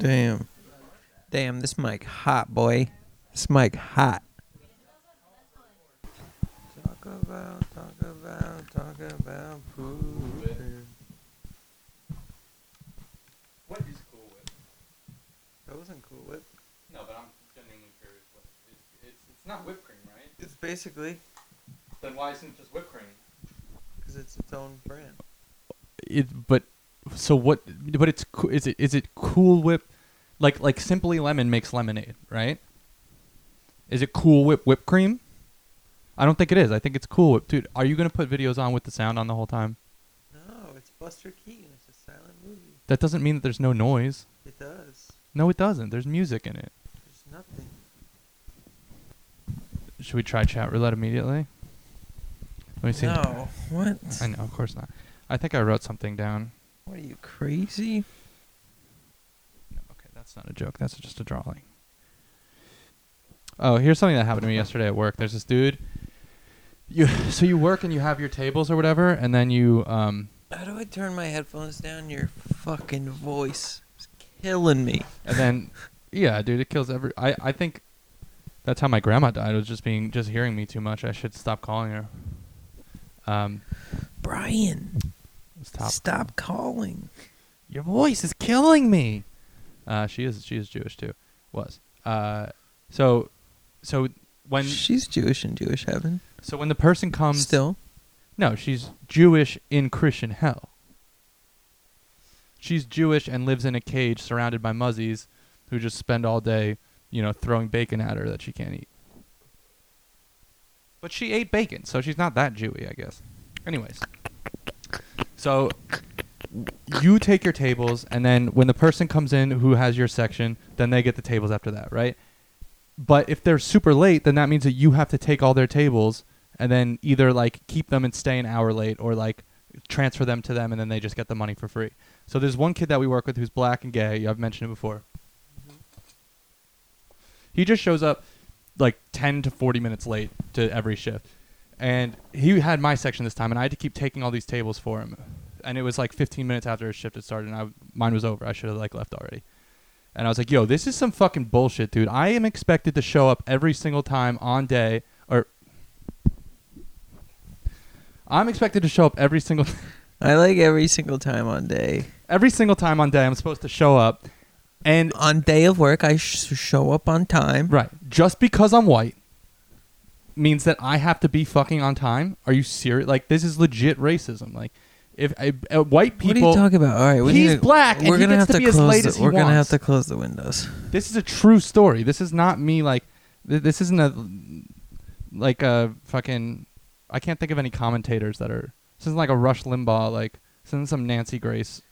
Damn. Damn, this mic hot, boy. This mic hot. Talk about, talk about, talk about pooping. What is Cool Whip? That wasn't Cool Whip. No, but I'm genuinely curious. What it's, it's it's not whipped cream, right? It's basically Then why isn't it just whipped cream? because it's its own brand. It, but so what? But it's coo- is it is it Cool Whip? Like like Simply Lemon makes lemonade, right? Is it Cool Whip whipped cream? I don't think it is. I think it's Cool Whip, dude. Are you gonna put videos on with the sound on the whole time? No, it's Buster Keaton. It's a silent movie. That doesn't mean that there's no noise. It does. No, it doesn't. There's music in it. There's nothing. Should we try chat roulette immediately? Let me see. No. What? I know, of course not. I think I wrote something down. What are you crazy? That's not a joke. That's just a drawing. Oh, here's something that happened to me yesterday at work. There's this dude. You so you work and you have your tables or whatever, and then you um How do I turn my headphones down? Your fucking voice is killing me. and then yeah, dude, it kills every. I I think that's how my grandma died. Was just being just hearing me too much. I should stop calling her. Um, Brian, stop. stop calling. Your voice is killing me. Uh, she is she is Jewish too. Was uh, so so when She's Jewish in Jewish heaven. so when the person comes Still. No, she's Jewish in Christian hell. She's Jewish and lives in a cage surrounded by muzzies who just spend all day, you know, throwing bacon at her that she can't eat. But she ate bacon, so she's not that Jewy, I guess. Anyways. So you take your tables and then when the person comes in who has your section, then they get the tables after that, right? But if they're super late, then that means that you have to take all their tables and then either like keep them and stay an hour late or like transfer them to them and then they just get the money for free. So there's one kid that we work with who's black and gay. I've mentioned it before. Mm-hmm. He just shows up like 10 to 40 minutes late to every shift. And he had my section this time and I had to keep taking all these tables for him. And it was like 15 minutes after his shift had started and I, mine was over. I should have like left already. And I was like, "Yo, this is some fucking bullshit, dude. I am expected to show up every single time on day or I'm expected to show up every single I like every single time on day. every single time on day I'm supposed to show up and On day of work, I sh- show up on time. right, just because I'm white means that I have to be fucking on time? Are you serious? Like this is legit racism. Like if uh, uh, white What are you people talking about? All right, we He's need to- black and We're he gonna gets have to to be as close. late the, as he we're gonna have to close the windows. this is a true story. This is not me like th- this isn't a like a fucking I can't think of any commentators that are this isn't like a Rush Limbaugh like this isn't some Nancy Grace.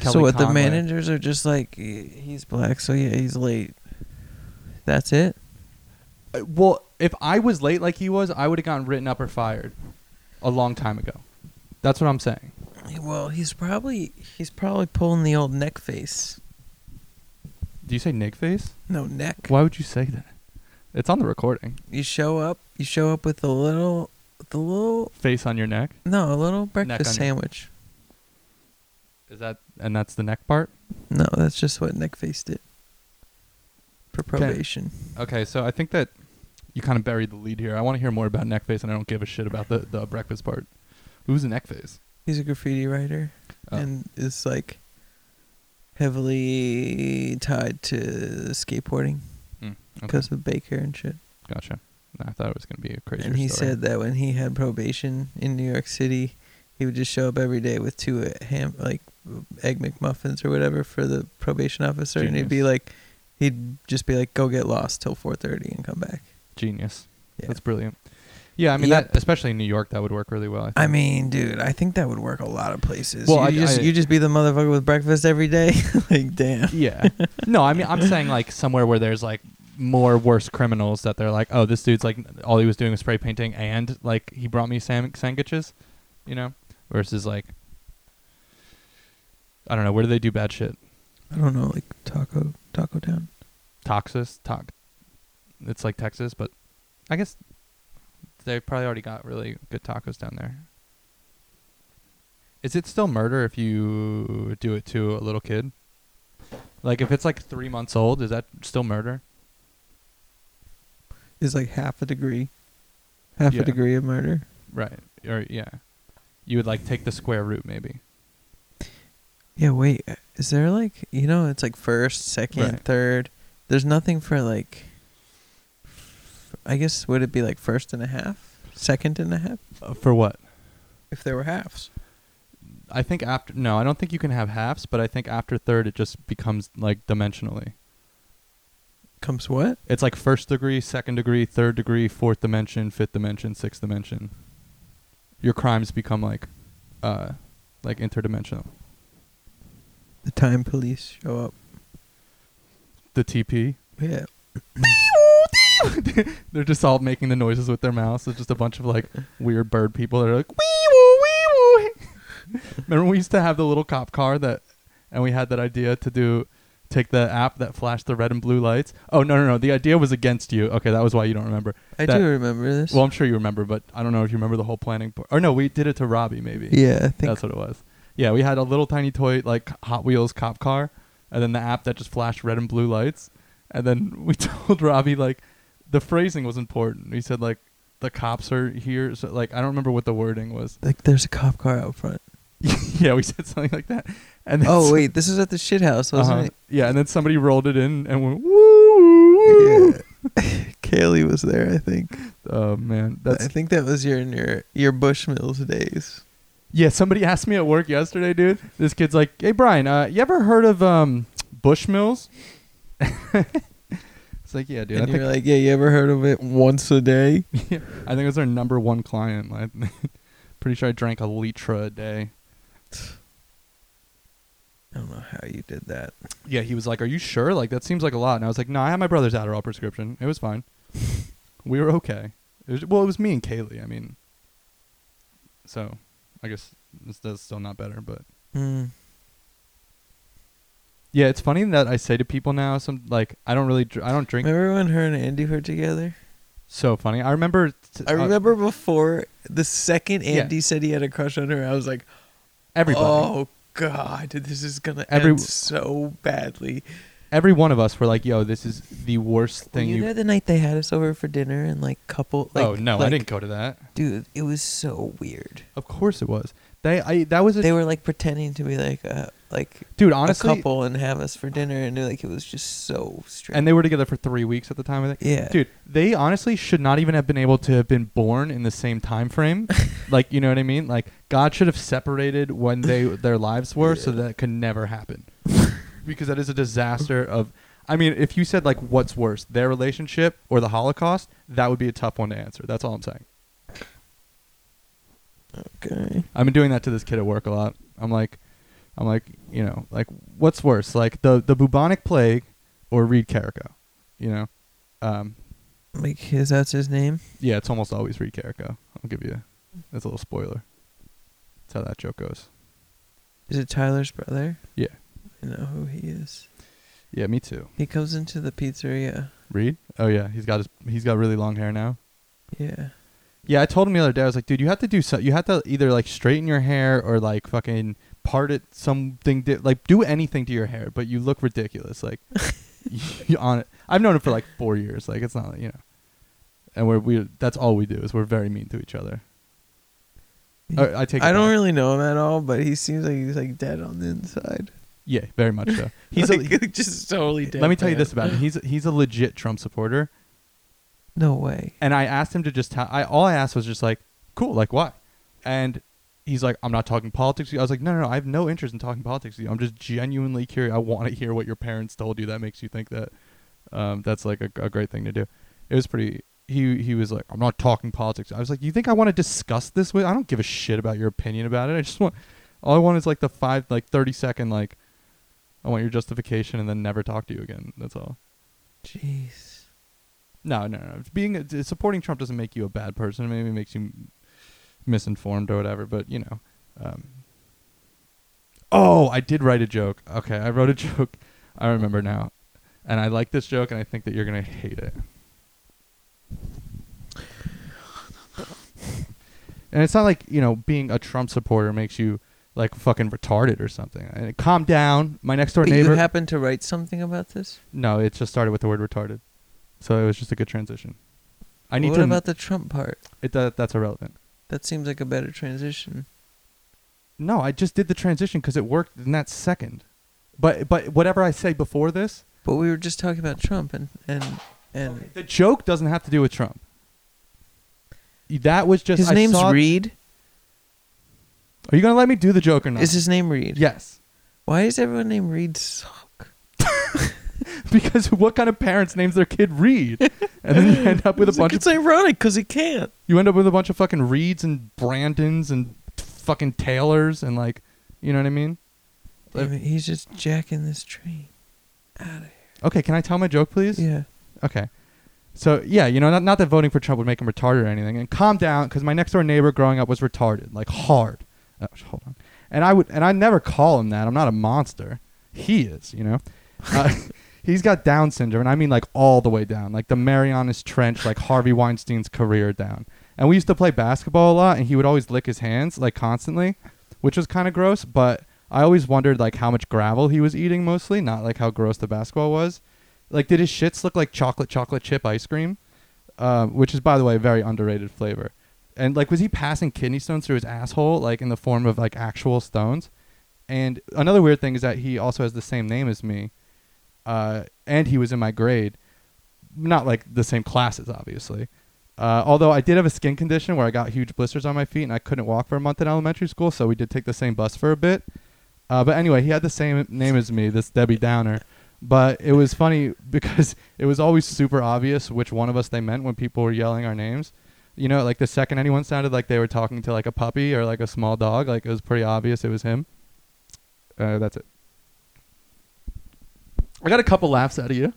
so Kelly what? The managers are just like he's black, so yeah, he's late. That's it. Uh, Well, if I was late like he was, I would have gotten written up or fired a long time ago. That's what I'm saying. Well, he's probably he's probably pulling the old neck face. Do you say Nick face? No neck. Why would you say that? It's on the recording. You show up. You show up with a little, the little. Face on your neck. No, a little on breakfast your- sandwich. Is that and that's the neck part? No, that's just what neck face did. For probation. Okay, so I think that you kind of buried the lead here. I want to hear more about neck face, and I don't give a shit about the, the breakfast part. Who's a neckface? He's a graffiti writer Oh. and is like heavily tied to skateboarding Mm, okay, because of Baker and shit. gotcha. I thought it was going to be a crazy. and he story. said that when he had probation in New York City, he would just show up every day with two uh, ham like egg McMuffins or whatever for the probation officer, and he'd be like, he'd just be like, "Go get lost till 4:30 and come back." genius. Yeah. That's brilliant. Yeah, I mean Yep. that, especially in New York, that would work really well. I, think. I mean, dude, I think that would work a lot of places. Well, you I- just I- you just be the motherfucker with breakfast every day. like, damn. yeah. No, I mean I'm saying like somewhere where there's like more worse criminals that they're like, oh, this dude's like all he was doing was spray painting, and like he brought me sam- sandwiches, you know, versus like I don't know where do they do bad shit? I don't know, like Taco Taco Town. Texas, talk. It's like Texas, but I guess they probably already got really good tacos down there. Is it still murder if you do it to a little kid? Like if it's like three months old, is that still murder? Is like half a degree, half Yeah. a degree of murder. Right. Or yeah, you would like take the square root maybe. Yeah, wait. Is there like you know it's like first, second, Right. third. There's nothing for like. F- I guess would it be like first and a half, second and a half, Uh, for what? if there were halves? I think after no, I don't think you can have halves, but I think after third it just becomes like dimensionally. Comes what? It's like first degree, second degree, third degree, fourth dimension, fifth dimension, sixth dimension. Your crimes become like, uh, like interdimensional. The time police show up. The TP. Yeah. They're just all making the noises with their mouths. It's just a bunch of like weird bird people that are like wee woo wee woo. Remember we used to have the little cop car that, and we had that idea to do, take the app that flashed the red and blue lights. Oh no no no! The idea was against you. Okay, that was why you don't remember. I That- do remember this. Well, I'm sure you remember, but I don't know if you remember the whole planning. Part. Or no, we did it to Robbie maybe. yeah, I think That's what it was. Yeah, we had a little tiny toy like Hot Wheels cop car, and then the app that just flashed red and blue lights. And then we told Robbie like the phrasing was important. We said like the cops are here. So like I don't remember what the wording was. like there's a cop car out front. yeah, we said something like that. And then Oh s- wait, this is at the shit house, wasn't uh-huh. it? Yeah, and then somebody rolled it in and went woo. Yeah. Kaylee was there, I think. Oh man, that's I think that was your in your your Bushmills days. yeah. Somebody asked me at work yesterday, dude. This kid's like, "Hey Brian, uh, you ever heard of um Bushmills?" It's like, yeah, dude. I and think you're like, yeah, you ever heard of it once a day? I think it was our number one client. Like, pretty sure I drank a litra a day. I don't know how you did that. Yeah, he was like, "Are you sure? Like that seems like a lot." And I was like, "No, I had my brother's Adderall prescription. It was fine. we were okay." It was, well, it was me and Kaylee. I mean, so I guess this does still not better, but Mm. Yeah, it's funny that I say to people now, some like I don't really, dr- I don't drink. Remember when her and Andy were together? So funny. I remember. T- I uh, remember before the second Yeah. Andy said he had a crush on her, I was like, everybody. "Oh God, this is gonna Every- end so badly." Every one of us were like, "Yo, this is the worst Were thing you you." there the night they had us over for dinner and like couple? Like, oh no, I didn't go to that. Dude, it was so weird. Of course it was. They, I that was a They were like pretending to be like a like dude. a Honestly, couple and have us for dinner, and like it was just so strange. and they were together for three weeks at the time. I think. yeah, Dude, they honestly should not even have been able to have been born in the same time frame. like, you know what I mean? Like, God should have separated when they their lives were, so that could never happen. because that is a disaster. Of, I mean, if you said like, what's worse, their relationship or the Holocaust, that would be a tough one to answer. That's all I'm saying. okay. I've been doing that to this kid at work a lot. I'm like, I'm like, you know, like, what's worse, like the the bubonic plague or Reed Carrico? You know, um, Like his that's his name. Yeah, it's almost always Reed Carrico. I'll give you that's a little spoiler. That's how that joke goes. Is it Tyler's brother? Yeah. I know who he is. Yeah, me too. He comes into the pizzeria. Reed? Oh yeah, he's got his he's got really long hair now. Yeah. Yeah, I told him the other day. I was like, dude, you have to do so. You have to either like straighten your hair or like fucking part it something di- like do anything to your hair, but you look ridiculous. Like you on it. I've known him for like four years. Like it's not you know, and we're we that's all we do is we're very mean to each other. I take. I don't back. really know him at all, but he seems like he's like dead on the inside. Yeah, very much so. He's like, a, just totally dead. Let me tell you this about him. He's he's a legit Trump supporter, No way. and I asked him to just tell. I all I asked was just like, cool, like why? And he's like, I'm not talking politics. I was like, no, no, no. I have no interest in talking politics. I'm just genuinely curious. I want to hear what your parents told you that makes you think that. Um, that's like a, a great thing to do. It was pretty. He he was like, I'm not talking politics. I was like, you think I want to discuss this with? I don't give a shit about your opinion about it. I just want. All I want is like the five, like thirty second, like. I want your justification and then never talk to you again. That's all. Jeez. No, no, no. Being supporting Trump doesn't make you a bad person. Maybe it makes you misinformed or whatever. But you know. Um, oh, I did write a joke. Okay, I wrote a joke. I remember now, and I like this joke, and I think that you're gonna hate it. And it's not like you know being a Trump supporter makes you like fucking retarded or something. And calm down. My next door But neighbor. you happen to write something about this? no, it just started with the word retarded, so it was just a good transition. I need what to. What about the Trump part? it, that, that's irrelevant. That seems like a better transition. No, I just did the transition because it worked in that second. But but whatever I say before this, But we were just talking about Trump and and and the joke doesn't have to do with Trump. That was just his I name's saw- Reed. Are you gonna let me do the joke or not? Is his name Reed? yes. Why is everyone named Reed suck? because what kind of parents names their kid Reed? And then you end up with a bunch like, of It's ironic because he can't. you end up with a bunch of fucking Reeds and Brandons and fucking Taylors and like, you know what I mean? I mean, he's just jacking this train out of here. Okay, can I tell my joke, please? Yeah. Okay. So yeah, you know, not, not that voting for Trump would make him retarded or anything. And calm down, because my next door neighbor growing up was retarded, like hard. Oh, hold on. And I would, and I never call him that. I'm not a monster. He is, you know. Uh, he's got Down syndrome, and I mean like all the way down, like the Marianas Trench, like Harvey Weinstein's career down. And we used to play basketball a lot, and he would always lick his hands like constantly, which was kind of gross. But I always wondered like how much gravel he was eating mostly, not like how gross the basketball was. Like, did his shits look like chocolate chocolate chip ice cream? Um, which is, by the way, a very underrated flavor. And like, was he passing kidney stones through his asshole, like in the form of like actual stones? And another weird thing is that he also has the same name as me, uh, and he was in my grade, not like the same classes, obviously. Uh, although I did have a skin condition where I got huge blisters on my feet and I couldn't walk for a month in elementary school, so we did take the same bus for a bit. Uh, but anyway, he had the same name as me, this Debbie Downer. But it was funny because it was always super obvious which one of us they meant when people were yelling our names. You know, like the second anyone sounded like they were talking to like a puppy or like a small dog, like it was pretty obvious it was him. Uh, that's it. I got a couple laughs out of you.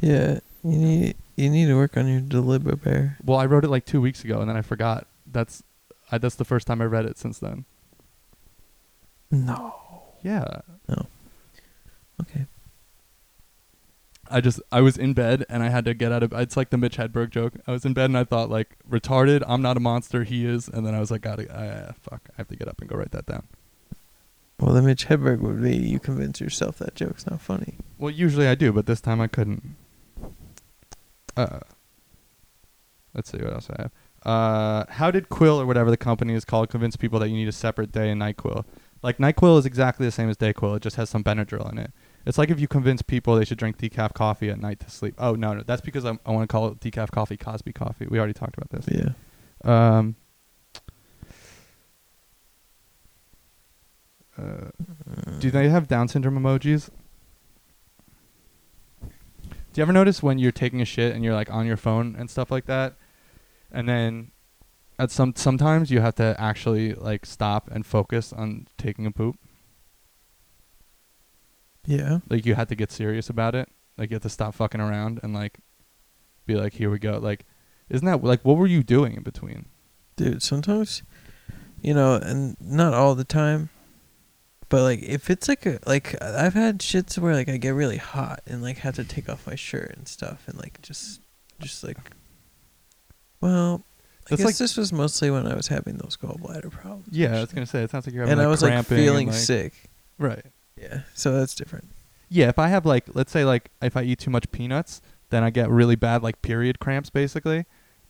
Yeah. You need you need to work on your deliberate bear. Well, I wrote it like two weeks ago and then I forgot. That's I, that's the first time I read it since then. No. Yeah. No. Okay. I just I was in bed and I had to get out of. It's like the Mitch Hedberg joke. I was in bed and I thought like retarded. I'm not a monster. He is. And then I was like, gotta uh, fuck. I have to get up and go write that down. Well, the Mitch Hedberg would be you convince yourself that joke's not funny. Well, usually I do, but this time I couldn't. Uh, let's see what else I have. Uh, how did Quill or whatever the company is called convince people that you need a separate day and Nyquil? Like Nyquil is exactly the same as Dayquil. It just has some Benadryl in it. It's like if you convince people they should drink decaf coffee at night to sleep. Oh no, no, that's because I'm, I want to call it decaf coffee Cosby coffee. We already talked about this. Yeah. Um. Uh, do they have Down syndrome emojis? Do you ever notice when you're taking a shit and you're like on your phone and stuff like that, and then at some sometimes you have to actually like stop and focus on taking a poop. Yeah. Like you have to get serious about it. Like you have to stop fucking around and like be like, here we go. Like, isn't that like what were you doing in between? Dude, sometimes you know, and not all the time. But like if it's like a like I've had shits where like I get really hot and like have to take off my shirt and stuff and like just just like well I That's guess like- this was mostly when I was having those gallbladder problems. Yeah, I was actually. gonna say it sounds like you're having and like I was like cramping feeling like- sick. Right. Yeah. So that's different. Yeah, if I have like let's say like if I eat too much peanuts, then I get really bad like period cramps basically,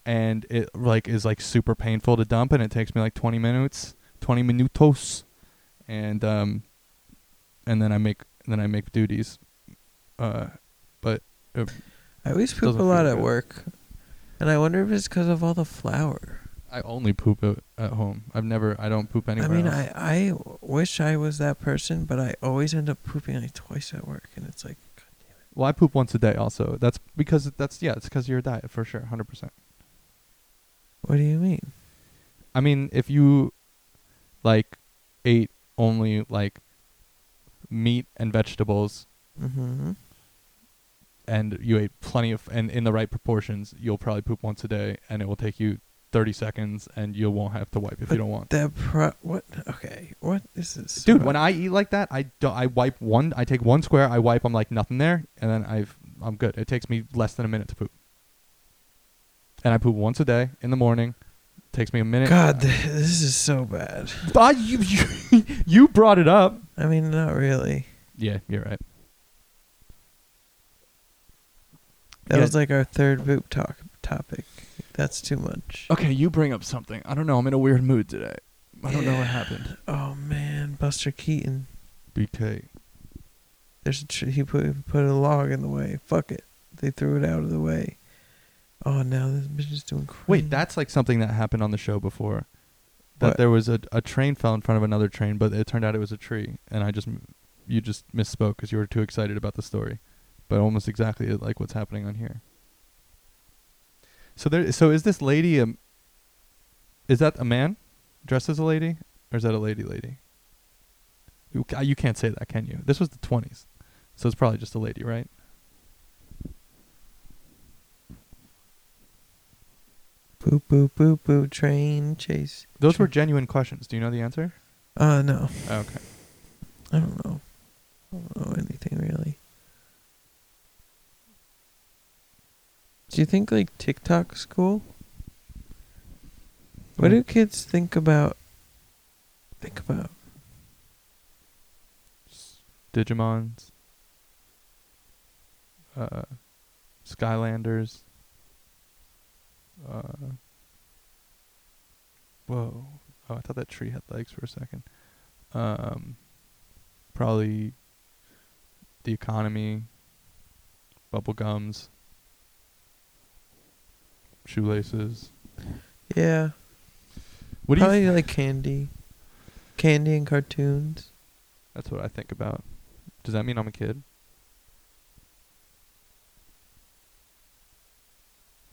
and it like is like super painful to dump, and it takes me like 20 minutes, 20 minutos, and um, and then I make then I make duties, uh, but uh, I always poop a lot at good. work. And I wonder if it's because of all the flour. I only poop at, at home. I've never I don't poop anywhere. I mean, else. I, I wish I was that person, but I always end up pooping like twice at work, and it's like, God damn it. well I poop once a day also. That's because that's yeah it's because of your diet for sure, hundred percent. what do you mean? I mean, if you like ate only like meat and vegetables Mm-hmm. and you ate plenty of and in the right proportions, you'll probably poop once a day and it will take you 30 seconds and you won't have to wipe if But you don't want. That pro what? Okay, what is this? Dude, when I eat like that, I don't I wipe one I take one square, I wipe I'm like nothing there and then I've I'm good. It takes me less than a minute to poop. And I poop once a day in the morning, Takes me a minute. God, th- this is so bad. Ah, you, you you brought it up. I mean, not really. Yeah, you're right. That Yeah. was like our third boot talk topic. That's too much. Okay, you bring up something. I don't know. I'm in a weird mood today. I don't know what happened. Oh man, Buster Keaton. BK. There's a tr- he put put a log in the way. Fuck it. They threw it out of the way. Oh, no, this bitch is doing crazy. Wait, that's like something that happened on the show before. That What? there was a a train fell in front of another train, but it turned out it was a tree, and I just m- you just misspoke because you were too excited about the story, but almost exactly uh, like what's happening on here. So there, so is this lady a? Is that a man dressed as a lady, or is that a lady lady? You, ca- you can't say that, can you? This was the twenties, so it's probably just a lady, right? Boop boop boop boop train chase. Those were genuine questions. Do you know the answer? Uh no, Okay. I don't know. I don't know anything really. Do you think like TikTok's cool? What do kids think about? Think about. Digimons, uh, Skylanders. Uh, whoa! Oh, I thought that tree had legs for a second. Um, probably the economy, bubble gums, shoelaces. Yeah, What do you? probably like candy, candy and cartoons. That's what I think about. Does that mean I'm a kid?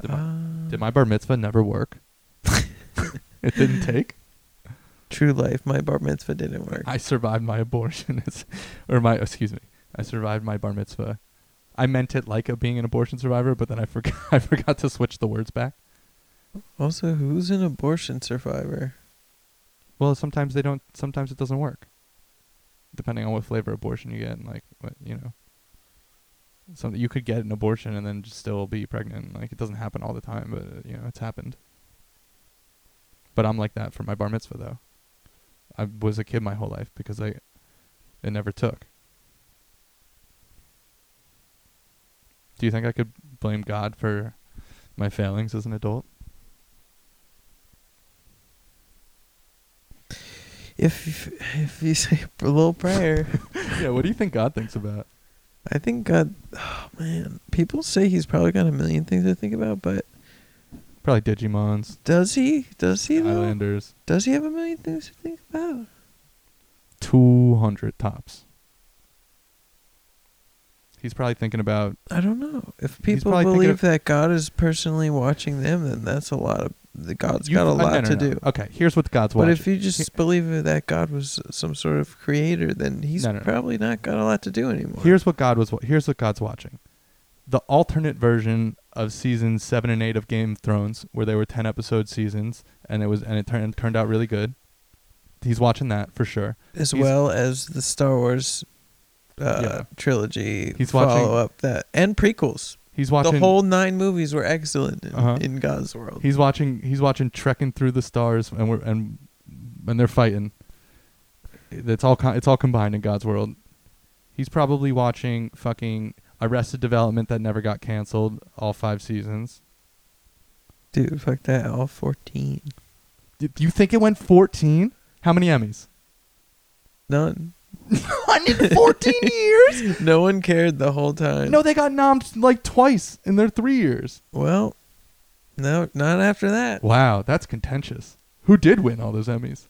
Did my, Uh, did my bar mitzvah never work? it didn't take. True life. My bar mitzvah didn't work. I survived my abortion, or my excuse me, I survived my bar mitzvah. I meant it like a being an abortion survivor, but then I forgot. I forgot to switch the words back. Also, who's an abortion survivor? Well, sometimes they don't. Sometimes it doesn't work, depending on what flavor abortion you get, and like what you know. Something you could get an abortion and then just still be pregnant. Like it doesn't happen all the time, but uh, you know it's happened. But I'm like that for my bar mitzvah though. I was a kid my whole life because I, it never took. Do you think I could blame God for my failings as an adult? If if you say a little prayer, yeah. What do you think God thinks about? I think God. Oh man, people say he's probably got a million things to think about, but Probably Digimons, does he? Does he? Though? Islanders. Does he have a million things to think about? 200 tops. He's probably thinking about I don't know. If people probably thinking believe of- that God is personally watching them, then that's a lot of. The God's You- got a uh, no, lot no, to no. do. Okay, here's what the God's Watching. But watching. if you just believe that God was some sort of creator, then he's No, no, no. probably not got a lot to do anymore. here's what God was. wa- Here's what God's watching. The alternate version of seasons seven and eight of Game of Thrones, where they were ten episode seasons, and it was and it turned turned out really good. He's watching that for sure. as he's- well as the Star Wars uh, Yeah. trilogy He's watching- follow up that and prequels. He's watching. the whole nine movies were excellent in, Uh-huh. in God's world. He's watching. He's watching trekking through the stars, and we're and and they're fighting. It's all it's all combined in God's world. He's probably watching fucking Arrested Development that never got canceled, all five seasons. Dude, fuck that. All fourteen. Do you think it went 14? How many Emmys? None. 114 years? No one cared the whole time. No, they got nommed like twice in their three years. Well, no, not after that. Wow, that's contentious. Who did win all those Emmys?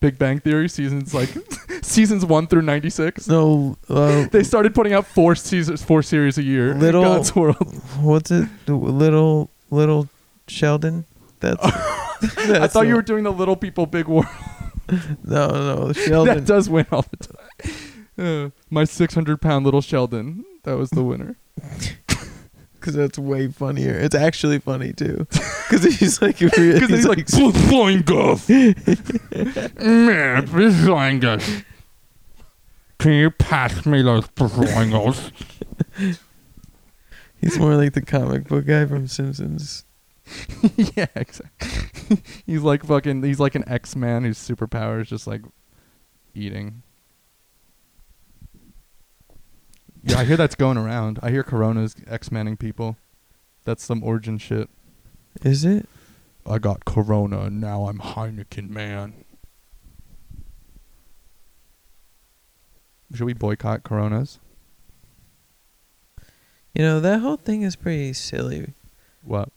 Big Bang Theory seasons like seasons one through ninety six. No, uh, They started putting out four seasons, four series a year. in Little- God's World. what's it? Little Little Sheldon. That's. I that's thought you were doing the Little People Big World. No, no, Sheldon. that does win all the time. Uh, my six hundred pound little Sheldon. That was the winner. Because that's way funnier. It's actually funny too. Because he's like, really, Because he's like, flying guff. Man, this flying guff. Can you pass me those flying he's more like the comic book guy from Simpsons. yeah, exactly. he's like fucking. He's like an X Man whose superpower is just like eating. Yeah, I hear that's going around. I hear Corona's X Manning people. That's some origin shit. Is it? I got Corona and now I'm Heineken man. Should we boycott Coronas? You know that whole thing is pretty silly. What?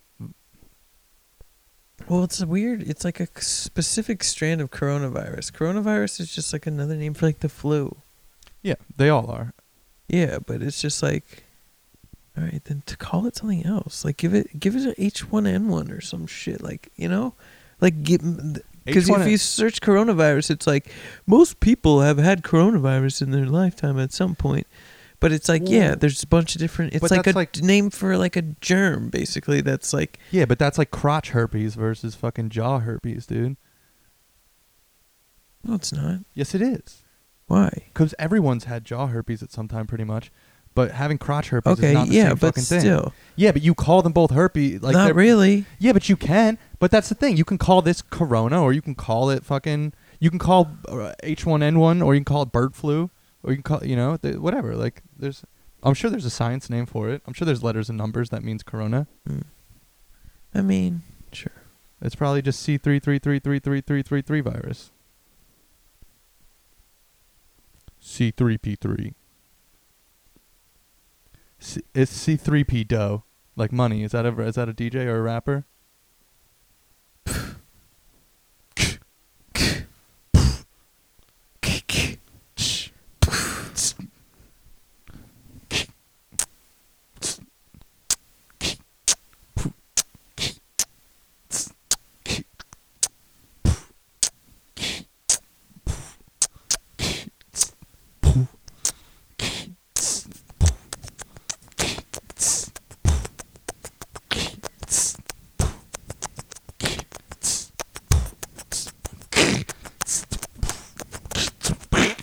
Well, it's weird. It's like a specific strand of coronavirus. Coronavirus is just like another name for like the flu. Yeah, they all are. Yeah, but it's just like, all right, then to call it something else, like give it give it an H one N one or some shit, like you know, like give because if you search coronavirus, it's like most people have had coronavirus in their lifetime at some point. But it's like, yeah, there's a bunch of different. It's but like a that's like- name for like a germ, basically. That's like, Yeah, but that's like crotch herpes versus fucking jaw herpes, dude. no, it's not. Yes, it is. Why? Because everyone's had jaw herpes at some time, pretty much. But having crotch herpes Okay, is not the yeah, same but fucking thing. still, Yeah, but you call them both herpes. Like not they're- really. Yeah, but you can. But that's the thing. You can call this corona, or you can call it fucking. You can call uh, H1N1, or you can call it bird flu, or you can call you know th- whatever. Like there's, I'm sure there's a science name for it. I'm sure there's letters and numbers that means corona. Mm. I mean, sure. It's probably just C three three three three three three three three virus. C three P three. It's C three P dough, like money. Is that a is that a DJ or a rapper?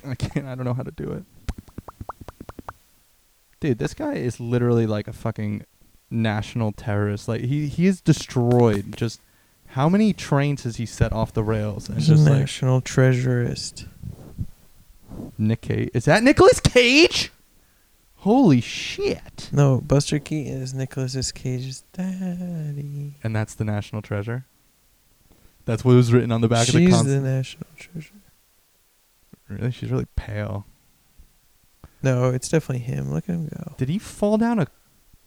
I can't. I don't know how to do it. Dude, this guy is literally like a fucking national terrorist. Like he he is destroyed. Just how many trains has he set off the rails? And He's a just like national treasurist. Nick Cage. Is that Nicolas Cage? Holy shit! No, Buster Keaton is Nicolas Cage's daddy. And that's the national treasure. That's what was written on the back of the She's the national treasure. Really, she's really pale. No, it's definitely him. Look at him go. Did he fall down a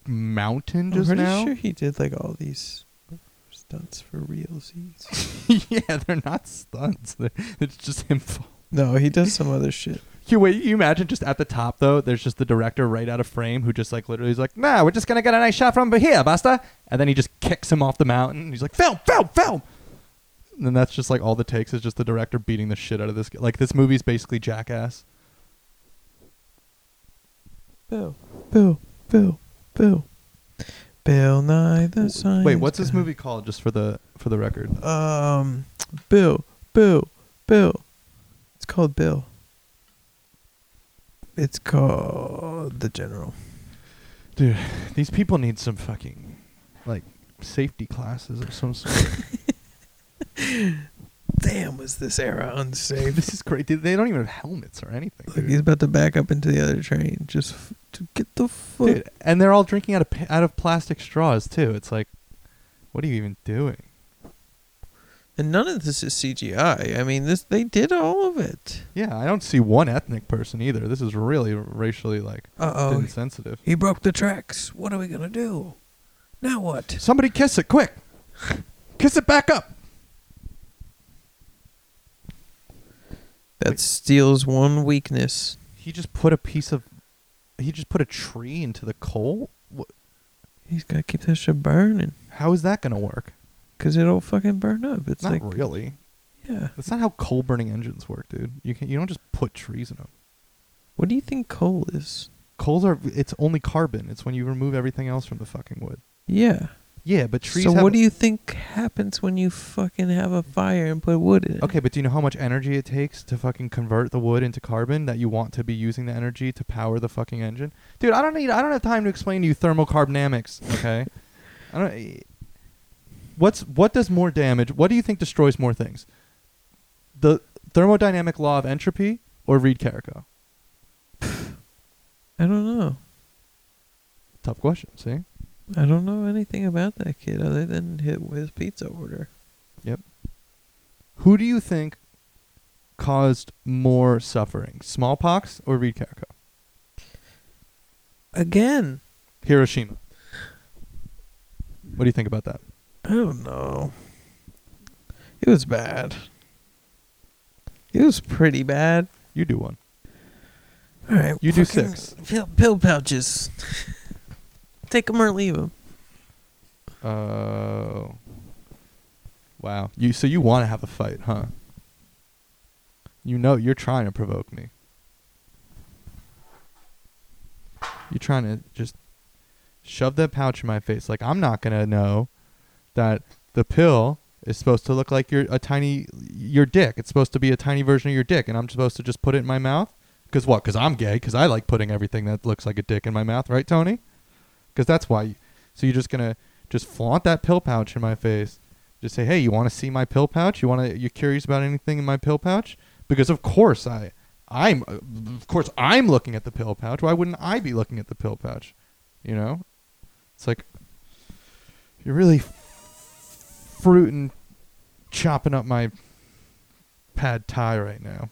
mountain I'm pretty now? sure he did like all these stunts for realsies. yeah, they're not stunts. They're, it's just him. Fall- no, he does some other shit. you wait. You imagine just at the top though. There's just the director right out of frame who just like literally is like, "Nah, we're just gonna get a nice shot from here, Buster." And then he just kicks him off the mountain. He's like, "Film, film, film." And then that's just like all the takes is just the director beating the shit out of this. Like this movie's basically Jackass. Bill, Bill, Bill, Bill, Bill Nye the Science. Wait, what's this movie called? Just for the for the record. Um, Bill, Bill, Bill. It's called Bill. It's called The General. Dude, these people need some fucking like safety classes of some sort. Damn, was this era unsafe? this is great. They don't even have helmets or anything. Dude. he's about to back up into the other train just f- to get the fuck. Dude, and they're all drinking out of pa- out of plastic straws too. It's like, what are you even doing? And none of this is CGI. I mean, this they did all of it. Yeah, I don't see one ethnic person either. This is really racially like Uh oh, insensitive. he broke the tracks. What are we gonna do? Now what? Somebody kiss it quick. kiss it back up. That steals one weakness. He just put a piece of. He just put a tree into the coal. Wh- He's gotta keep that shit burning, How is that gonna work? cause it'll fucking burn up. It's not like, really. yeah. That's not how coal burning engines work, dude. You can you don't just put trees in them. What do you think coal is? Coals are it's only carbon. It's when you remove everything else from the fucking wood. Yeah. Yeah, but trees. so what do you think happens when you fucking have a fire and put wood in it? Okay, but do you know how much energy it takes to fucking convert the wood into carbon that you want to be using the energy to power the fucking engine? Dude, I don't need I don't have time to explain to you thermocarbonamics, okay? I don't eh, what's what does more damage? What do you think destroys more things? The thermodynamic law of entropy or Reed Carrico? I don't know. Tough question. See, I don't know anything about that kid other than his, his pizza order. Yep. Who do you think caused more suffering, smallpox or Reed Carrico? Again, Hiroshima. What do you think about that? I don't know. It was bad. It was pretty bad. You do one. All right, You do fucking six. Pill, pill pouches. Take them or leave them. Oh. Wow. You so you want to have a fight, huh? You know you're trying to provoke me. You're trying to just shove that pouch in my face. Like I'm not gonna know that the pill is supposed to look like your a tiny your dick. It's supposed to be a tiny version of your dick, and I'm supposed to just put it in my mouth. Cause what? Cause I'm gay. Cause I like putting everything that looks like a dick in my mouth, right, Tony? Cause that's why. You, so you're just gonna just flaunt that pill pouch in my face. Just say, hey, you want to see my pill pouch? You want to? You're curious about anything in my pill pouch? Because of course I, I'm, uh, of course I'm looking at the pill pouch. Why wouldn't I be looking at the pill pouch? You know, it's like you're really fruiting, chopping up my pad thai right now.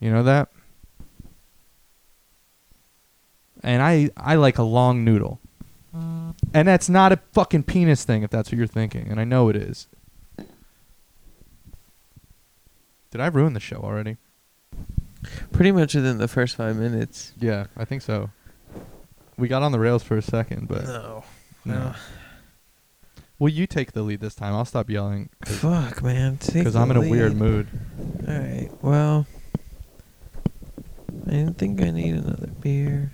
You know that? And I I like a long noodle. And that's not a fucking penis thing if that's what you're thinking, and I know it is. Did I ruin the show already? Pretty much within the first five minutes. Yeah, I think so. We got on the rails for a second, but no. no. No. Well, you take the lead this time. I'll stop yelling Fuck, man. because I'm in a weird mood. All right. Well, I didn't think I need another beer.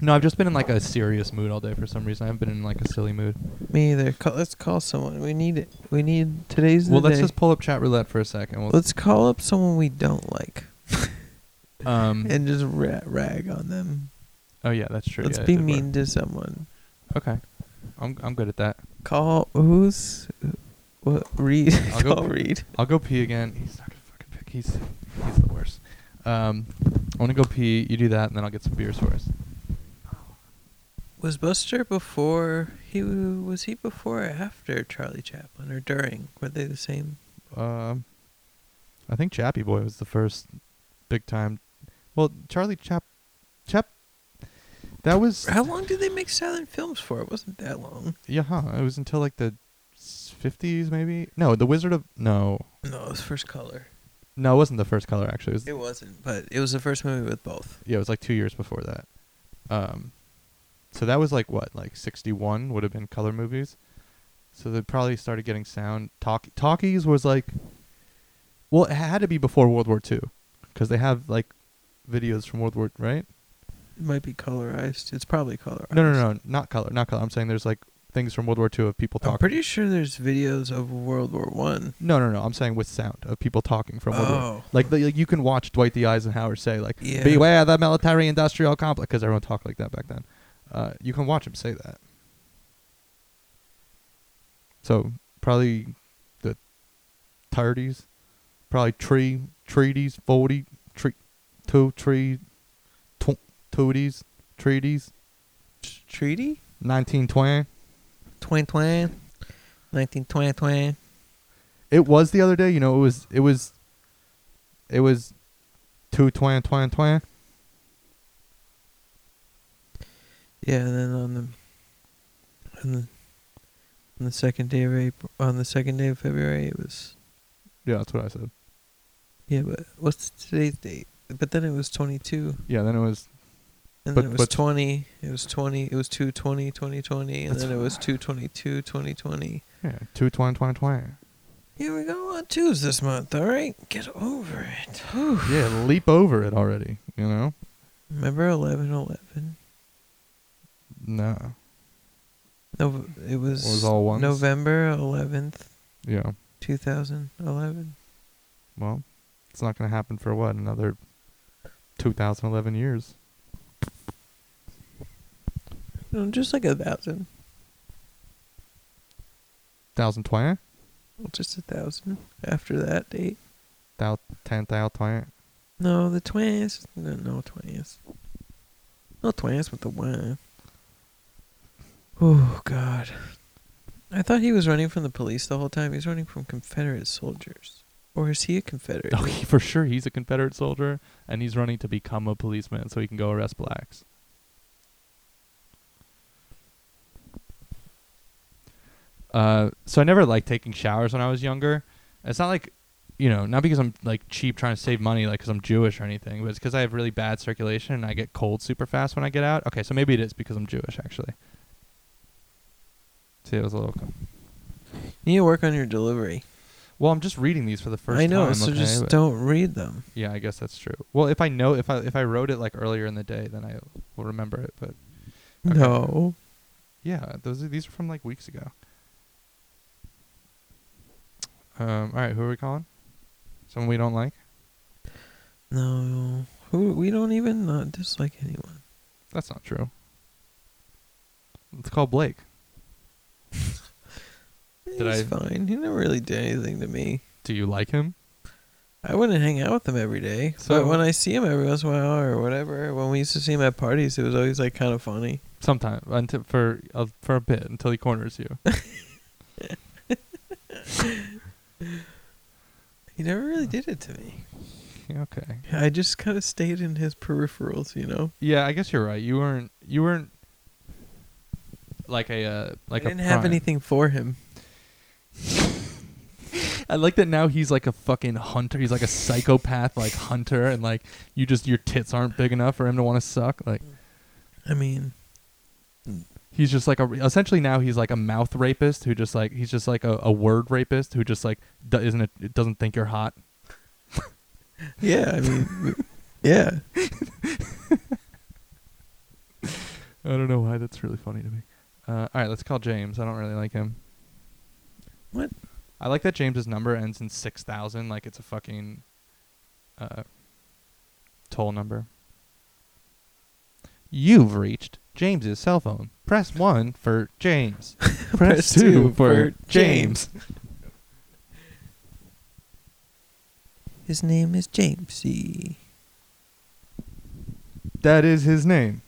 No, I've just been in like a serious mood all day for some reason. I haven't been in like a silly mood. Me either. Call, let's call someone. We need it. We need today's the Well, let's day. just pull up chat roulette for a second. We'll, Let's call up someone we don't like um. and just ra- rag on them. oh yeah, that's true. Let's yeah, be did work. mean to someone. Okay, I'm I'm good at that. Call who's what? Reed. I'll go call p- Reed. I'll go pee again. He's not gonna fucking pick. He's he's the worst. Um, I want to go pee. You do that, and then I'll get some beers for us. Was Buster before he was he before or after Charlie Chaplin or during? Were they the same? Um, I think Chappie Boy was the first big time. Well, Charlie Chap, Chap. That was How long did they make silent films for? It wasn't that long. yeah. Huh, it was until like the fifties, maybe. No, the Wizard of no, No, it was First Color. no, it wasn't the first color. Actually, it was It wasn't, but it was the first movie with both. yeah, it was like two years before that. Um, so that was like what, like sixty one would have been color movies. So they probably started getting sound. Talk talkies was like, well, it had to be before World War Two, because they have like videos from World War right. It might be colorized. It's probably colorized. No, no, no, not color, not color. I'm saying there's like things from World War Two of people talking. I'm pretty sure there's videos of World War One. no, no, no. I'm saying with sound of people talking from World War. Oh, Like, the, like you can watch Dwight D. Eisenhower say like, Yeah. "Beware the military-industrial complex," because everyone talked like that back then. Uh, you can watch him say that. So probably the 30s, probably tree treaties, 40 tree, two tree, tw- tooties, treaties, treaty. 1920. Twain twain. Nineteen twenty. It was the other day. You know, it was it was it was two twenty twenty twenty. Yeah, and then on the on the on the second day of April, on the second day of February, it was Yeah, that's what I said. yeah. But what's today's date? But then it was twenty two, Yeah, then it was and But- then it was twenty. It was twenty. It was two twenty, twenty twenty, and then it was two twenty two, twenty twenty. yeah two twenty twenty twenty. Here we go on twos this month. All right, get over it. Whew. Yeah, leap over it already. You know? Remember eleven eleven? No. No, it was, Was all ones? November eleventh, Yeah. two thousand eleven. Well, it's not gonna happen for what another 2011 years. No, just like a thousand. Thousand twenty. Well, just a thousand after that date. Thou ten twenty. No, the twins. No, no twins. No twins with the one. Oh God. I thought he was running from the police the whole time. He's running from Confederate soldiers. Or is he a Confederate? Oh, he, for sure, he's a Confederate soldier, and he's running to become a policeman so he can go arrest blacks. Uh, so I never liked taking showers when I was younger. It's not like, you know, not because I'm like cheap trying to save money, like because I'm Jewish or anything, but it's because I have really bad circulation and I get cold super fast when I get out. Okay, so maybe it is because I'm Jewish actually. See, it was a little. You need to work on your delivery. Well, I'm just reading these for the first time. I know, time. so okay, just don't read them. Yeah, I guess that's true. Well, if I know if I if I wrote it like earlier in the day, then I will remember it. But Okay. No. yeah, those are, these are from like weeks ago. Um. All right, who are we calling? Someone we don't like. No. Who we don't even not dislike anyone. That's not true. Let's call Blake. Did He's I- fine. He never really did anything to me. Do you like him? I wouldn't hang out with him every day. So- but when I see him every once in a while or whatever, when we used to see him at parties, it was always like kind of funny. Sometime until for uh, for a bit until he corners you. He never really did it to me. Okay. I just kind of stayed in his peripherals, you know. Yeah, I guess you're right. You weren't you weren't like a uh, like I a didn't have prime. anything for him. I like that now he's like a fucking hunter. He's like a psychopath, like hunter, and like you just your tits aren't big enough for him to want to suck. Like I mean, he's just like a essentially now he's like a mouth rapist who just like he's just like a, a word rapist who just like do, isn't it doesn't think you're hot. yeah, I mean, yeah. I don't know why that's really funny to me. Uh, all right, let's call James. I don't really like him. What? I like that James's number ends in six thousand, like it's a fucking uh, toll number. You've reached James's cell phone. Press one for James. Press two for James. His name is Jamesy. That is his name.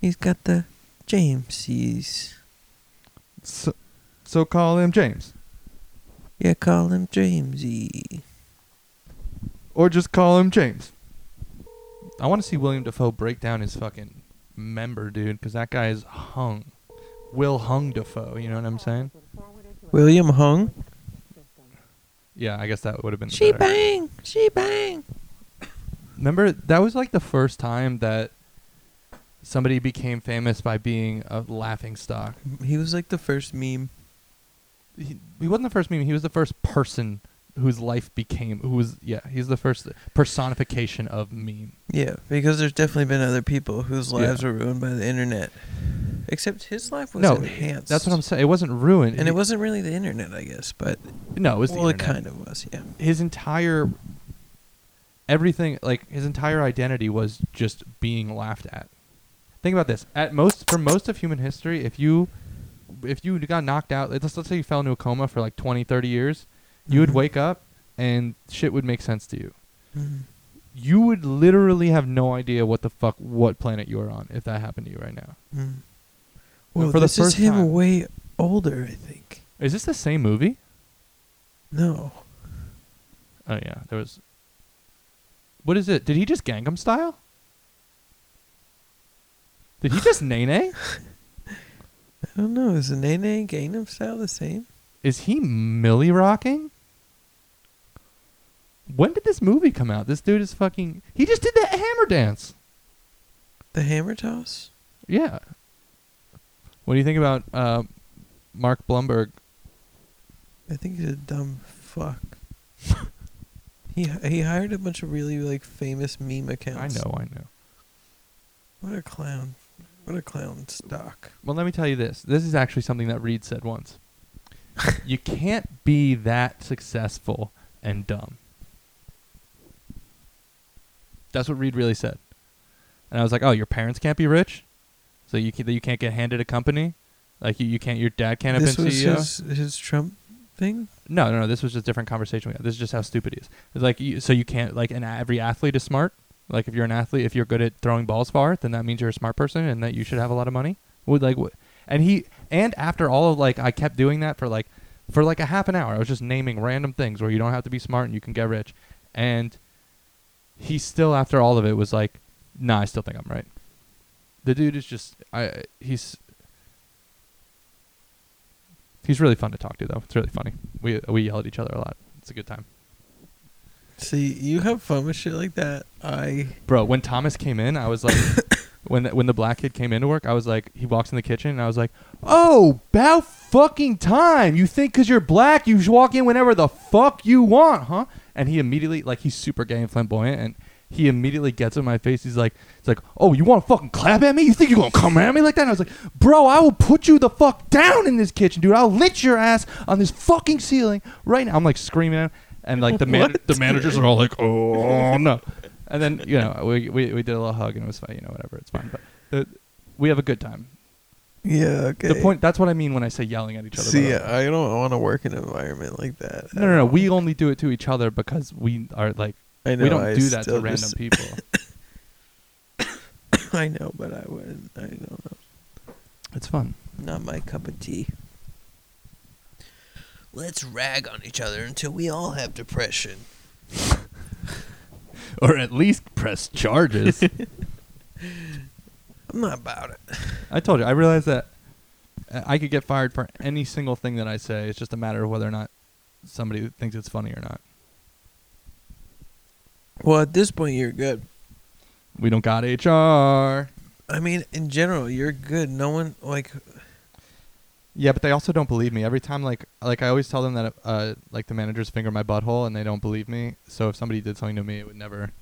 He's got the Jamesies. So, so call him James, Yeah, call him Jamesy. or just call him James. I want to see William Dafoe break down his fucking member, dude, because that guy is hung. Will Hung Dafoe, you know what I'm saying? William Hung. Yeah, I guess that would have been. the She better. bang. She bang. Remember that was like the first time that somebody became famous by being a laughing stock. He was like the first meme. He, he wasn't the first meme. He was the first person whose life became. Who was yeah? He's the first personification of meme. Yeah, because there's definitely been other people whose lives were ruined by the internet. Except his life was no, enhanced. that's what I'm saying. It wasn't ruined, And it wasn't really the internet, I guess, but No, it was well, it kind of was. Yeah. his entire everything like his entire identity was just being laughed at think about this at most for most of human history if you if you got knocked out let's, let's say you fell into a coma for like 20 30 years you would Mhm. wake up and shit would make sense to you Mhm. you would literally have no idea what the fuck what planet you are on if that happened to you right now Mm. Well, for the this first is him time. way older, I think. is this the same movie No. oh yeah there was what is it did he just gangnam style did he just nay nay I don't know. Is the Nene Gangnam Style the same? Is he Milly rocking? When did this movie come out? This dude is fucking. He just did that hammer dance. The Hammer Toss? Yeah. What do you think about uh, Mark Bloomberg? I think he's a dumb fuck. he he hired a bunch of really like famous meme accounts. I know, I know. What a clown. What a clown stock. Well, let me tell you this. This is actually something that Reed said once. you can't be that successful and dumb. That's what Reed really said. And I was like, "Oh, your parents can't be rich, so you can, you can't get handed a company, like you, you can't. Your dad can't have this been was CEO." his his Trump thing? No, no, no. This was just a different conversation we had. This is just how stupid he is. It's like you, so you can't like and every athlete is smart. Like if you're an athlete, if you're good at throwing balls far, then that means you're a smart person and that you should have a lot of money. Would like, and he and after all of like I kept doing that for like for like a half an hour. I was just naming random things where you don't have to be smart and you can get rich, and he still after all of it was like, Nah, I still think I'm right. The dude is just I he's he's really fun to talk to though. It's really funny. We we yell at each other a lot. It's a good time. See, you have fun with shit like that. I Bro, when Thomas came in, I was like, when the, when the black kid came into work, I was like, he walks in the kitchen, and I was like, oh, about fucking time. You think because you're black, you should walk in whenever the fuck you want, huh? And he immediately, like, he's super gay and flamboyant, and he immediately gets in my face. He's like, it's like, oh, you want to fucking clap at me? You think you're gonna come at me like that? And I was like, bro, I will put you the fuck down in this kitchen, dude. I'll lit your ass on this fucking ceiling right now. I'm like screaming at him, and like the man, the managers are all like, oh no. And then you know we, we we did a little hug and it was fine. You know whatever, it's fine. But the, we have a good time. yeah okay. The point that's what I mean when I say yelling at each other. by See, the. I don't want to work in an environment like that. no, no, no. We only do it to each other because we are like I know we don't I do that to still random just- people. I know, but I wouldn't. I don't know. It's fun. Not my cup of tea. Let's rag on each other until we all have depression. Or at least press charges. I'm not about it. I told you. I realized that uh, I could get fired for any single thing that I say. It's just a matter of whether or not somebody thinks it's funny or not. Well, at this point, you're good. We don't got HR. I mean, in general, you're good. No one like. Yeah, but they also don't believe me. Every time, like, like I always tell them that, uh, like the managers finger my butthole, and they don't believe me. So if somebody did something to me, it would never.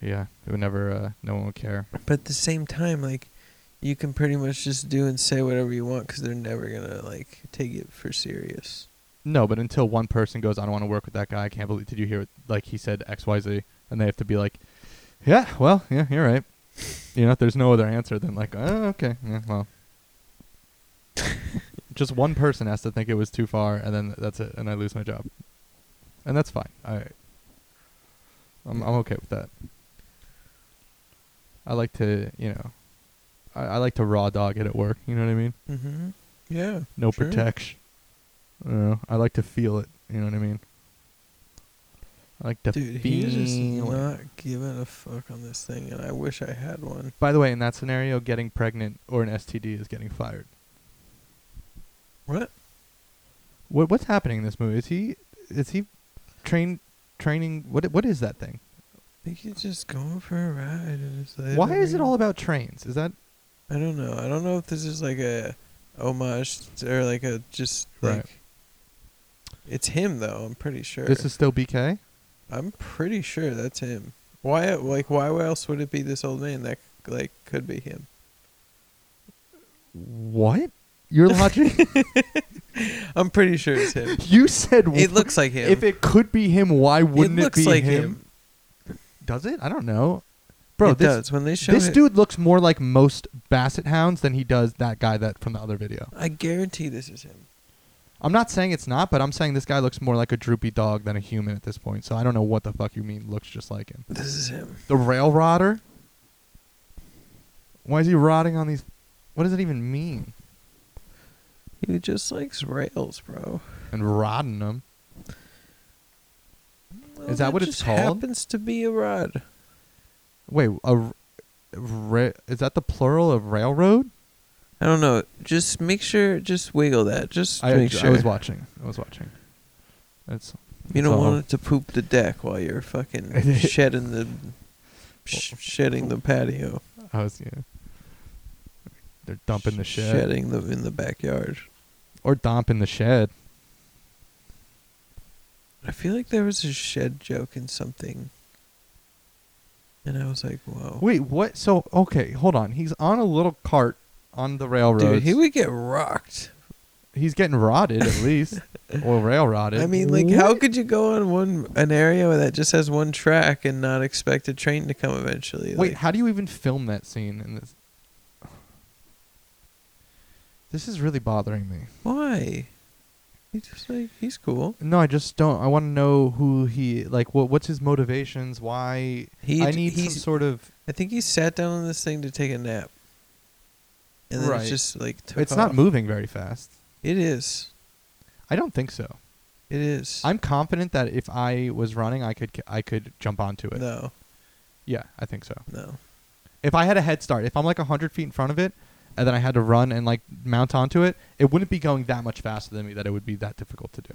Yeah, it would never. Uh, no one would care. But at the same time, like, you can pretty much just do and say whatever you want because they're never gonna like take it for serious. No, but until one person goes, I don't want to work with that guy. I can't believe. Did you hear? What, like he said X Y Z, and they have to be like, Yeah, well, yeah, you're right. You know, there's no other answer than like, oh, okay, yeah, well. Just one person has to think it was too far, and then that's it, and I lose my job, and that's fine. I, I'm I'm okay with that. I like to, you know, I, I like to raw dog it at work. You know what I mean? Mm-hmm. Yeah. No Sure. protection. I don't know. I like to feel it. You know what I mean? I like to Dude, feel he's just it. not giving a fuck on this thing, and I wish I had one. By the way, in that scenario, getting pregnant or an STD is getting fired. What? What what's happening in this movie? Is he is he train training? What what is that thing? I think he's just going for a ride. And it's like, Why is it all about trains? Is that I don't know. I don't know if this is like a homage or like a just Right. like. It's him though. I'm pretty sure. this is still BK? I'm pretty sure that's him. Why? Like, why else would it be this old man? That like could be him. What? Your logic? I'm pretty sure it's him. you said it looks like him. If it could be him, why wouldn't it, looks be like him? Does it? I don't know. Bro, it this does when they show this it- dude looks more like most basset hounds than he does that guy that from the other video. I guarantee this is him. I'm not saying it's not, but I'm saying this guy looks more like a droopy dog than a human at this point. So I don't know what the fuck you mean looks just like him. This is him. The rail rodder? Why is he rotting on these? What does it even mean? He just likes rails, bro. And rodding them? Well, Is that what it's just called? Happens to be a rod. Wait, a ra- is that the plural of railroad? I don't know. Just make sure. Just wiggle that. Just I, make I was watching. I was watching. That's. you don't want it to poop the deck while you're fucking shedding the sh- shedding the patio. I was yeah. They're dumping the shed Shedding the in the backyard. Or dumping the shed. I feel like there was a shed joke in something. And I was like, whoa. Wait, what? So okay, hold on. He's on a little cart on the railroad. Dude, he would get rocked. He's getting rotted at least, or railrodded. I mean, like, how could you go on one an area that just has one track and not expect a train to come eventually? Wait, Like, how do you even film that scene in this? This is really bothering me. why? He's just like he's cool. No, I just don't. I want to know who he like. What what's his motivations? Why? He I need some sort of. I think he sat down on this thing to take a nap. And then Right. it's just like took It's not moving very fast. It is. I don't think so. It is. I'm confident that if I was running, I could I could jump onto it. no, Yeah, I think so. no. If I had a head start, if I'm like hundred feet in front of it, and then I had to run and like mount onto it, it wouldn't be going that much faster than me that it would be that difficult to do.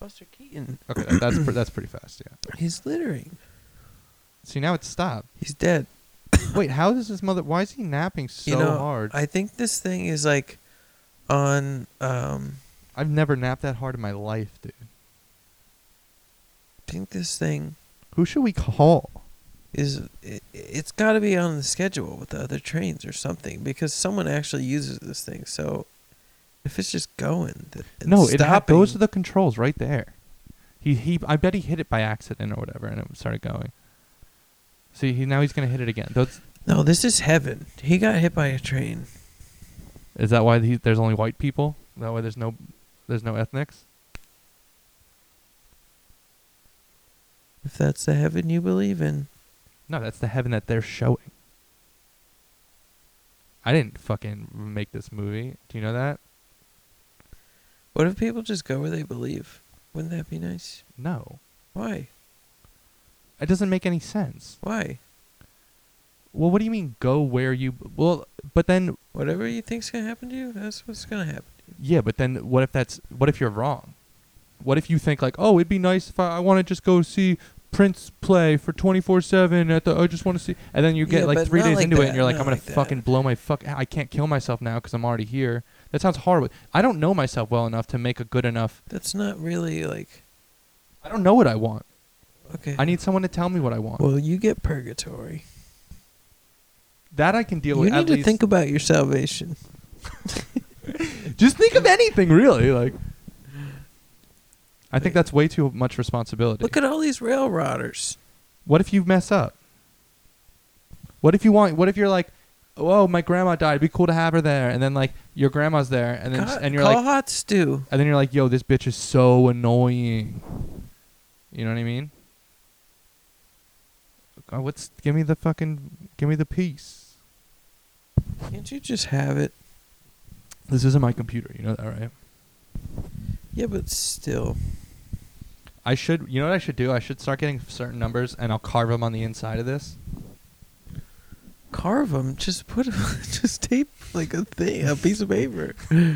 Buster Keaton. Okay, that, that's pre- that's pretty fast. Yeah. He's littering. See now it's stopped. He's dead. Wait, how does his mother? Why is he napping so you know, hard? I think this thing is like on um I've never napped that hard in my life, dude. I think this thing Who should we call? Is it, it's got to be on the schedule with the other trains or something because someone actually uses this thing. So if it's just going, no, it ha- stopping, those are the controls right there. He he. I bet he hit it by accident or whatever, and it started going. See, he now he's gonna hit it again. Those, no, this is heaven. He got hit by a train. is that why he, there's only white people? That why there's no there's no ethnics? If that's the heaven you believe in, No, that's the heaven that they're showing. I didn't fucking make this movie. Do you know that? what if people just go where they believe? Wouldn't that be nice? No. Why? It doesn't make any sense. Why? Well, what do you mean go where you Well, but then Whatever you think's gonna happen to you, that's what's gonna happen. yeah, but then what if that's what if you're wrong? What if you think like, "Oh, it'd be nice if I, I want to just go see Prince play for 24/7 at the I just want to see." And then you get Yeah, like but 3 not days like into it that, and you're like, not "I'm going like that. fucking blow my fuck I can't kill myself now cuz I'm already here." That sounds horrible. I don't know myself well enough to make a good enough. That's not really like I don't know what I want. okay. I need someone to tell me what I want. Well, you get purgatory. that I can deal. You with need at to least. think about your salvation. just think of anything really like I think that's way too much responsibility. Look at all these railroaders. What if you mess up? What if you want? What if you're like, oh, my grandma died. It'd be cool to have her there. And then like your grandma's there, and then and you're call like, hot stew. and then you're like, yo, this bitch is so annoying. You know what I mean? God, what's give me the fucking give me the piece. Can't you just have it? This isn't my computer. You know that, right? Yeah, but still. I should. You know what I should do? I should start getting certain numbers, and I'll carve them on the inside of this. Carve them. Just put Just tape like a thing, a piece of paper.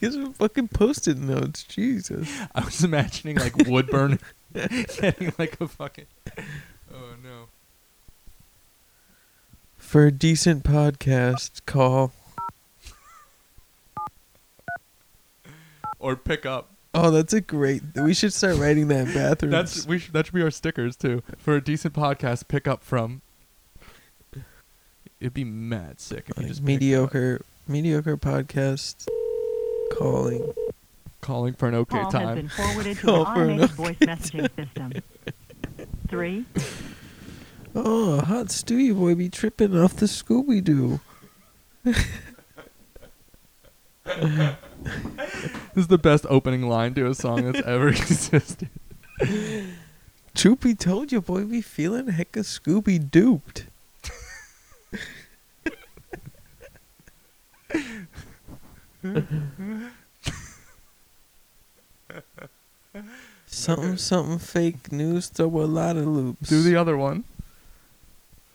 Get some fucking post-it notes. Jesus. I was imagining like wood burning, getting like a fucking. Oh no. For a decent podcast, call. Or pick up. Oh, that's a great. We should start writing that in bathrooms. That's we should, that should be our stickers too. For a decent podcast, pick up from. It'd be mad sick if you just mediocre, mediocre podcast. Calling. calling for an okay Call has been time. forwarded to Call an for an automated voice messaging system. Three, Oh, hot Stewie boy be tripping off the Scooby Doo. This is the best opening line to a song that's ever existed. Troopy told you, boy, we feeling hecka Scooby duped. something, something fake news throw a lot of loops. Do the other one.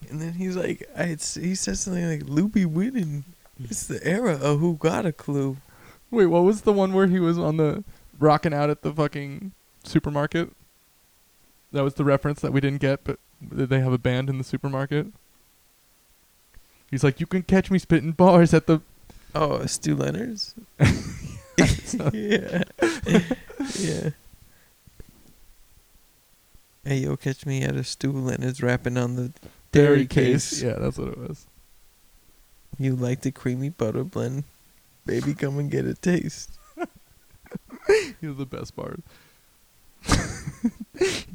and then he's like, I, he says something like, Loopy winning. It's the era of who got a clue. Wait, what was the one where he was on the rocking out at the fucking supermarket? That was the reference that we didn't get, but did they have a band in the supermarket? He's like, you can catch me spitting bars at the. Oh, Stew Leonard's? yeah. yeah. Hey, yo, catch me at a stool and it's rapping on the dairy case. Yeah, that's what it was. You like the creamy butter blend? Baby, come and get a taste. Was the best part.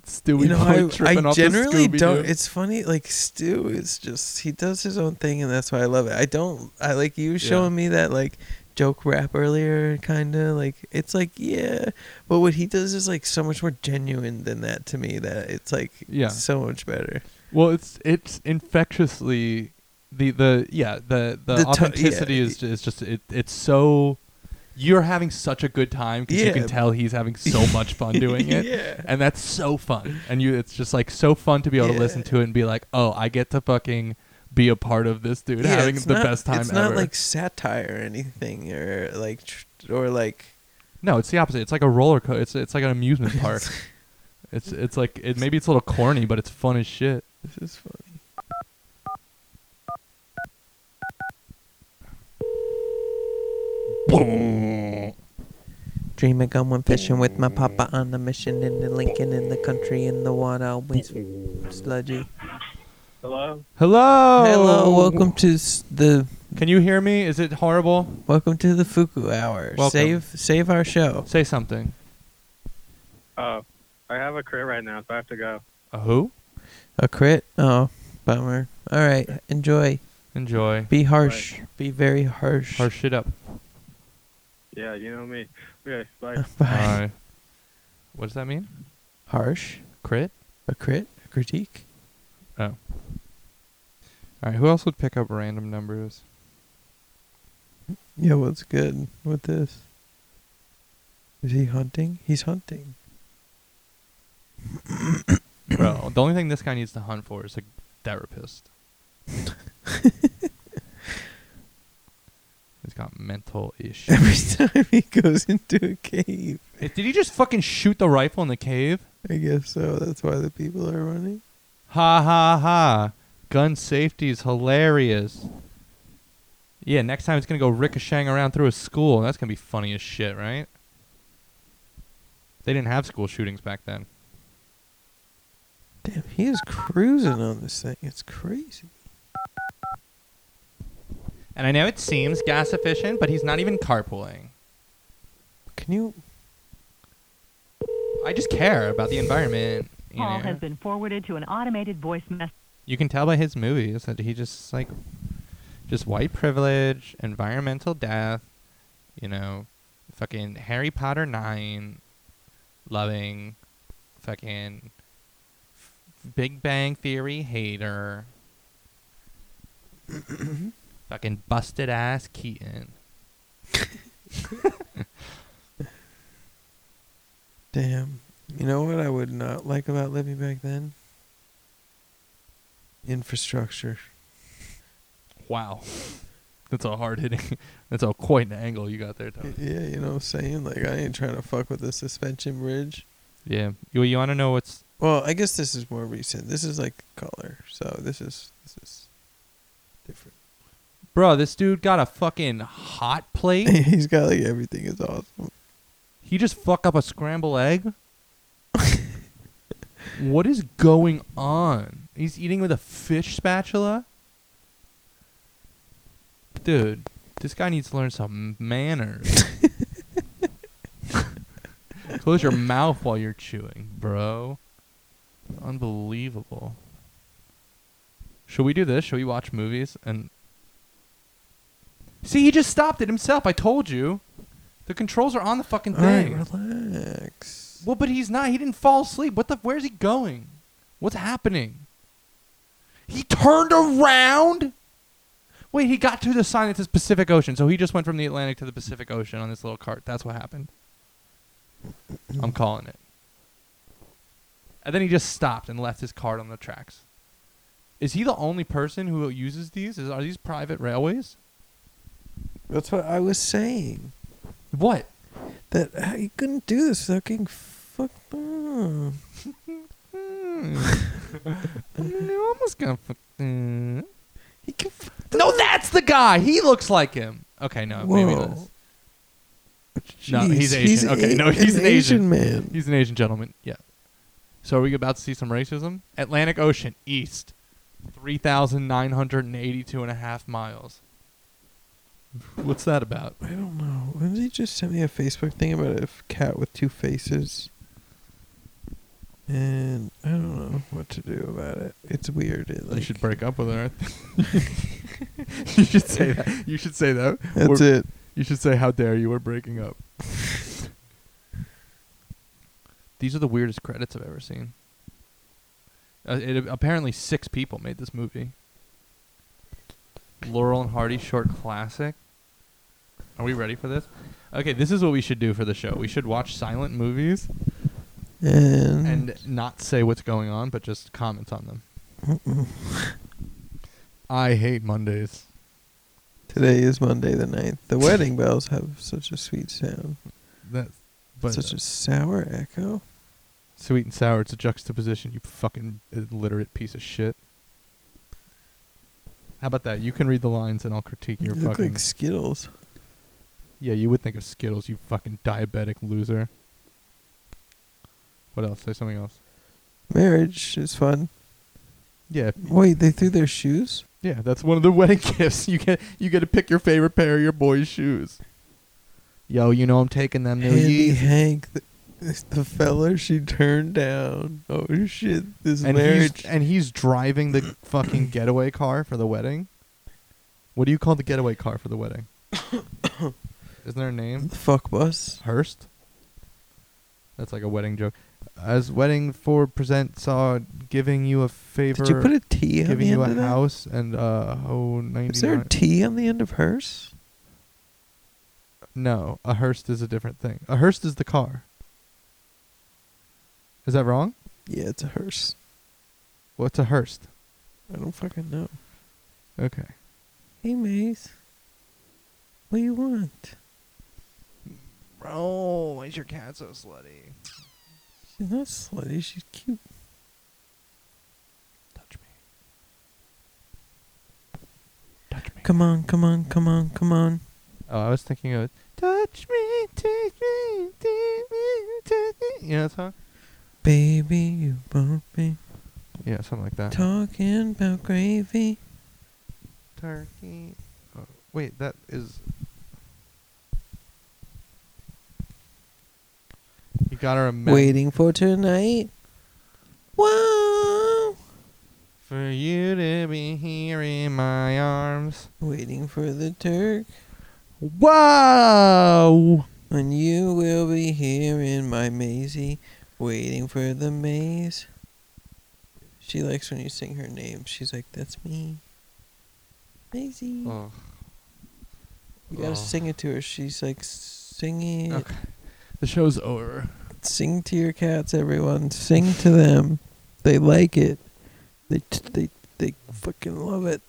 Stewie you know, I, tripping I off generally don't. It's funny, like Stu is just he does his own thing, and that's why I love it. I don't. I like you showing me that like joke rap earlier, kind of like it's like yeah, but what he does is like so much more genuine than that to me. That it's like Yeah. so much better. Well, it's it's infectiously the the yeah the the, The authenticity yeah. is is just it it's so you're having such a good time because you can tell he's having so much fun doing it. yeah. And that's so fun. And you it's just like so fun to be able to listen to it and be like, "Oh, I get to fucking be a part of this dude having the not- best time ever. It's ever." not like satire or anything, or like tr- or like no, it's the opposite. It's like a roller coaster. It's it's like an amusement park. it's it's like it maybe it's a little corny, but it's fun as shit. this is funny. Dreaming going fishing with my papa on the mission in the Lincoln in the country in the water always sludgy. Hello? Hello. Hello, welcome to s- the Can you hear me? Is it horrible? welcome to the Fuku Hour. Welcome. Save save our show. Say something. Oh, I have a crit right now, so I have to go. A who? A crit? Oh, bummer. All right, enjoy. Enjoy. Be harsh. Be very harsh. Harsh shit up. Yeah, you know me. Okay, bye. Bye. Alright. What does that mean? Harsh. Crit? A crit. A critique. Oh. Alright, who else would pick up random numbers? Yeah, what's good with this? Is he hunting? He's hunting. Bro, the only thing this guy needs to hunt for is a therapist. He's got mental issues. Every time he goes into a cave. Eh, did he just fucking shoot the rifle in the cave? I guess so. That's why the people are running. Ha ha ha. Gun safety is hilarious. Yeah, next time it's gonna go ricocheting around through a school. That's gonna be funny as shit, right? They didn't have school shootings back then. Damn, he is cruising on this thing. It's crazy. And I know it seems gas efficient, but he's not even carpooling. Can you? I just care about the environment. You, Call know. has been forwarded to an automated voice message. you can tell by his movies that he just like just white privilege, environmental death, you know, fucking Harry Potter 9 loving fucking Big Bang Theory hater. fucking busted ass Keaton. Damn. You know what I would not like about living back then? Infrastructure. Wow. That's a hard hitting. That's a quite an angle you got there, Tony. Yeah, you know what I'm saying? Like, I ain't trying to fuck with the suspension bridge. Yeah. You you want to know what's Well, I guess this is more recent. This is like color. So this is this is. Bro, this dude got a fucking hot plate. He's got like everything is awesome. he just fuck up a scrambled egg. what is going on? He's eating with a fish spatula. Dude, this guy needs to learn some manners. Close your mouth while you're chewing, bro. Unbelievable. Should we do this? Should we watch movies and See, he just stopped it himself. I told you. The controls are on the fucking All right, thing. relax. well, but he's not. He didn't fall asleep. What the where's he going? What's happening? He turned around? Wait, he got to the sign that says Pacific Ocean, so he just went from the Atlantic to the Pacific Ocean on this little cart. That's what happened. I'm calling it. And then he just stopped and left his cart on the tracks. Is he the only person who uses these? Is, are these private railways? That's what I was saying. What? That uh, you couldn't do this without getting fucked up. I'm almost gonna. fuck- mm. He can fuck No, that's the guy. He looks like him. Okay, no, maybe Whoa. this. No, he's Asian. Okay, no, he's an an Asian. man. He's an Asian gentleman. Yeah. So are we about to see some racism? Atlantic Ocean east, three thousand nine hundred and eighty-two and a half miles. What's that about? I don't know. Lindsay just sent me a Facebook thing about a cat with two faces? And I don't know what to do about it. It's weird. It, you should break up with her. you should say that. You should say that. That's We're- it. You should say, "How dare you? We're breaking up." These are the weirdest credits I've ever seen. Uh, it, apparently, six people made this movie. Laurel and Hardy short classic. Are we ready for this? Okay, this is what we should do for the show. We should watch silent movies And, and not say what's going on, but just comment on them. I hate Mondays. today is Monday the 9th. The wedding bells have such a sweet sound. That, but such a uh, sour echo. sweet and sour. It's a juxtaposition. You fucking illiterate piece of shit. How about that? You can read the lines and I'll critique You your look fucking. like Skittles. Yeah, you would think of Skittles, you fucking diabetic loser. What else? Say something else. Marriage is fun. Yeah, Wait, they threw their shoes? yeah. That's one of the wedding gifts. You get you get to pick your favorite pair of your boy's shoes. Yo, you know I'm taking them new Andy Yeezys. Hank, the, the fella she turned down. Oh shit, this and marriage. he's and he's driving the fucking getaway car for the wedding. What do you call the getaway car for the wedding? Isn't there a name? the fuck bus. Hearst. That's like a wedding joke. As wedding for present saw giving you a favor, Did you put a T on giving the you end a of that? house and uh oh Is there a T on the end of hearse? No, a Hearst is a different thing. A Hearst is the car. Is that wrong? Yeah, it's a hearse. What's a Hearst? I don't fucking know. Okay. Hey, Maze. What do you want? Bro, why is your cat so slutty? She's not slutty. She's cute. Touch me. Touch me. Come on, come on, come on, come on. Oh, I was thinking of Touch me, take me, take me, take me. You know that song? Baby, you won't Yeah, something like that. talking about gravy. Turkey. Oh, wait, that is. You gotta remember. Waiting for tonight. Whoa. For you to be here in my arms. Waiting for the Turk. Wow! And you will be here in my Maisie. Waiting for the maze. She likes when you sing her name. She's like, that's me. Maisie. Oh, You gotta Oh. sing it to her. She's like, sing it. okay. The show's over. Sing to your cats, everyone. Sing to them. They like it. They t- they they fucking love it.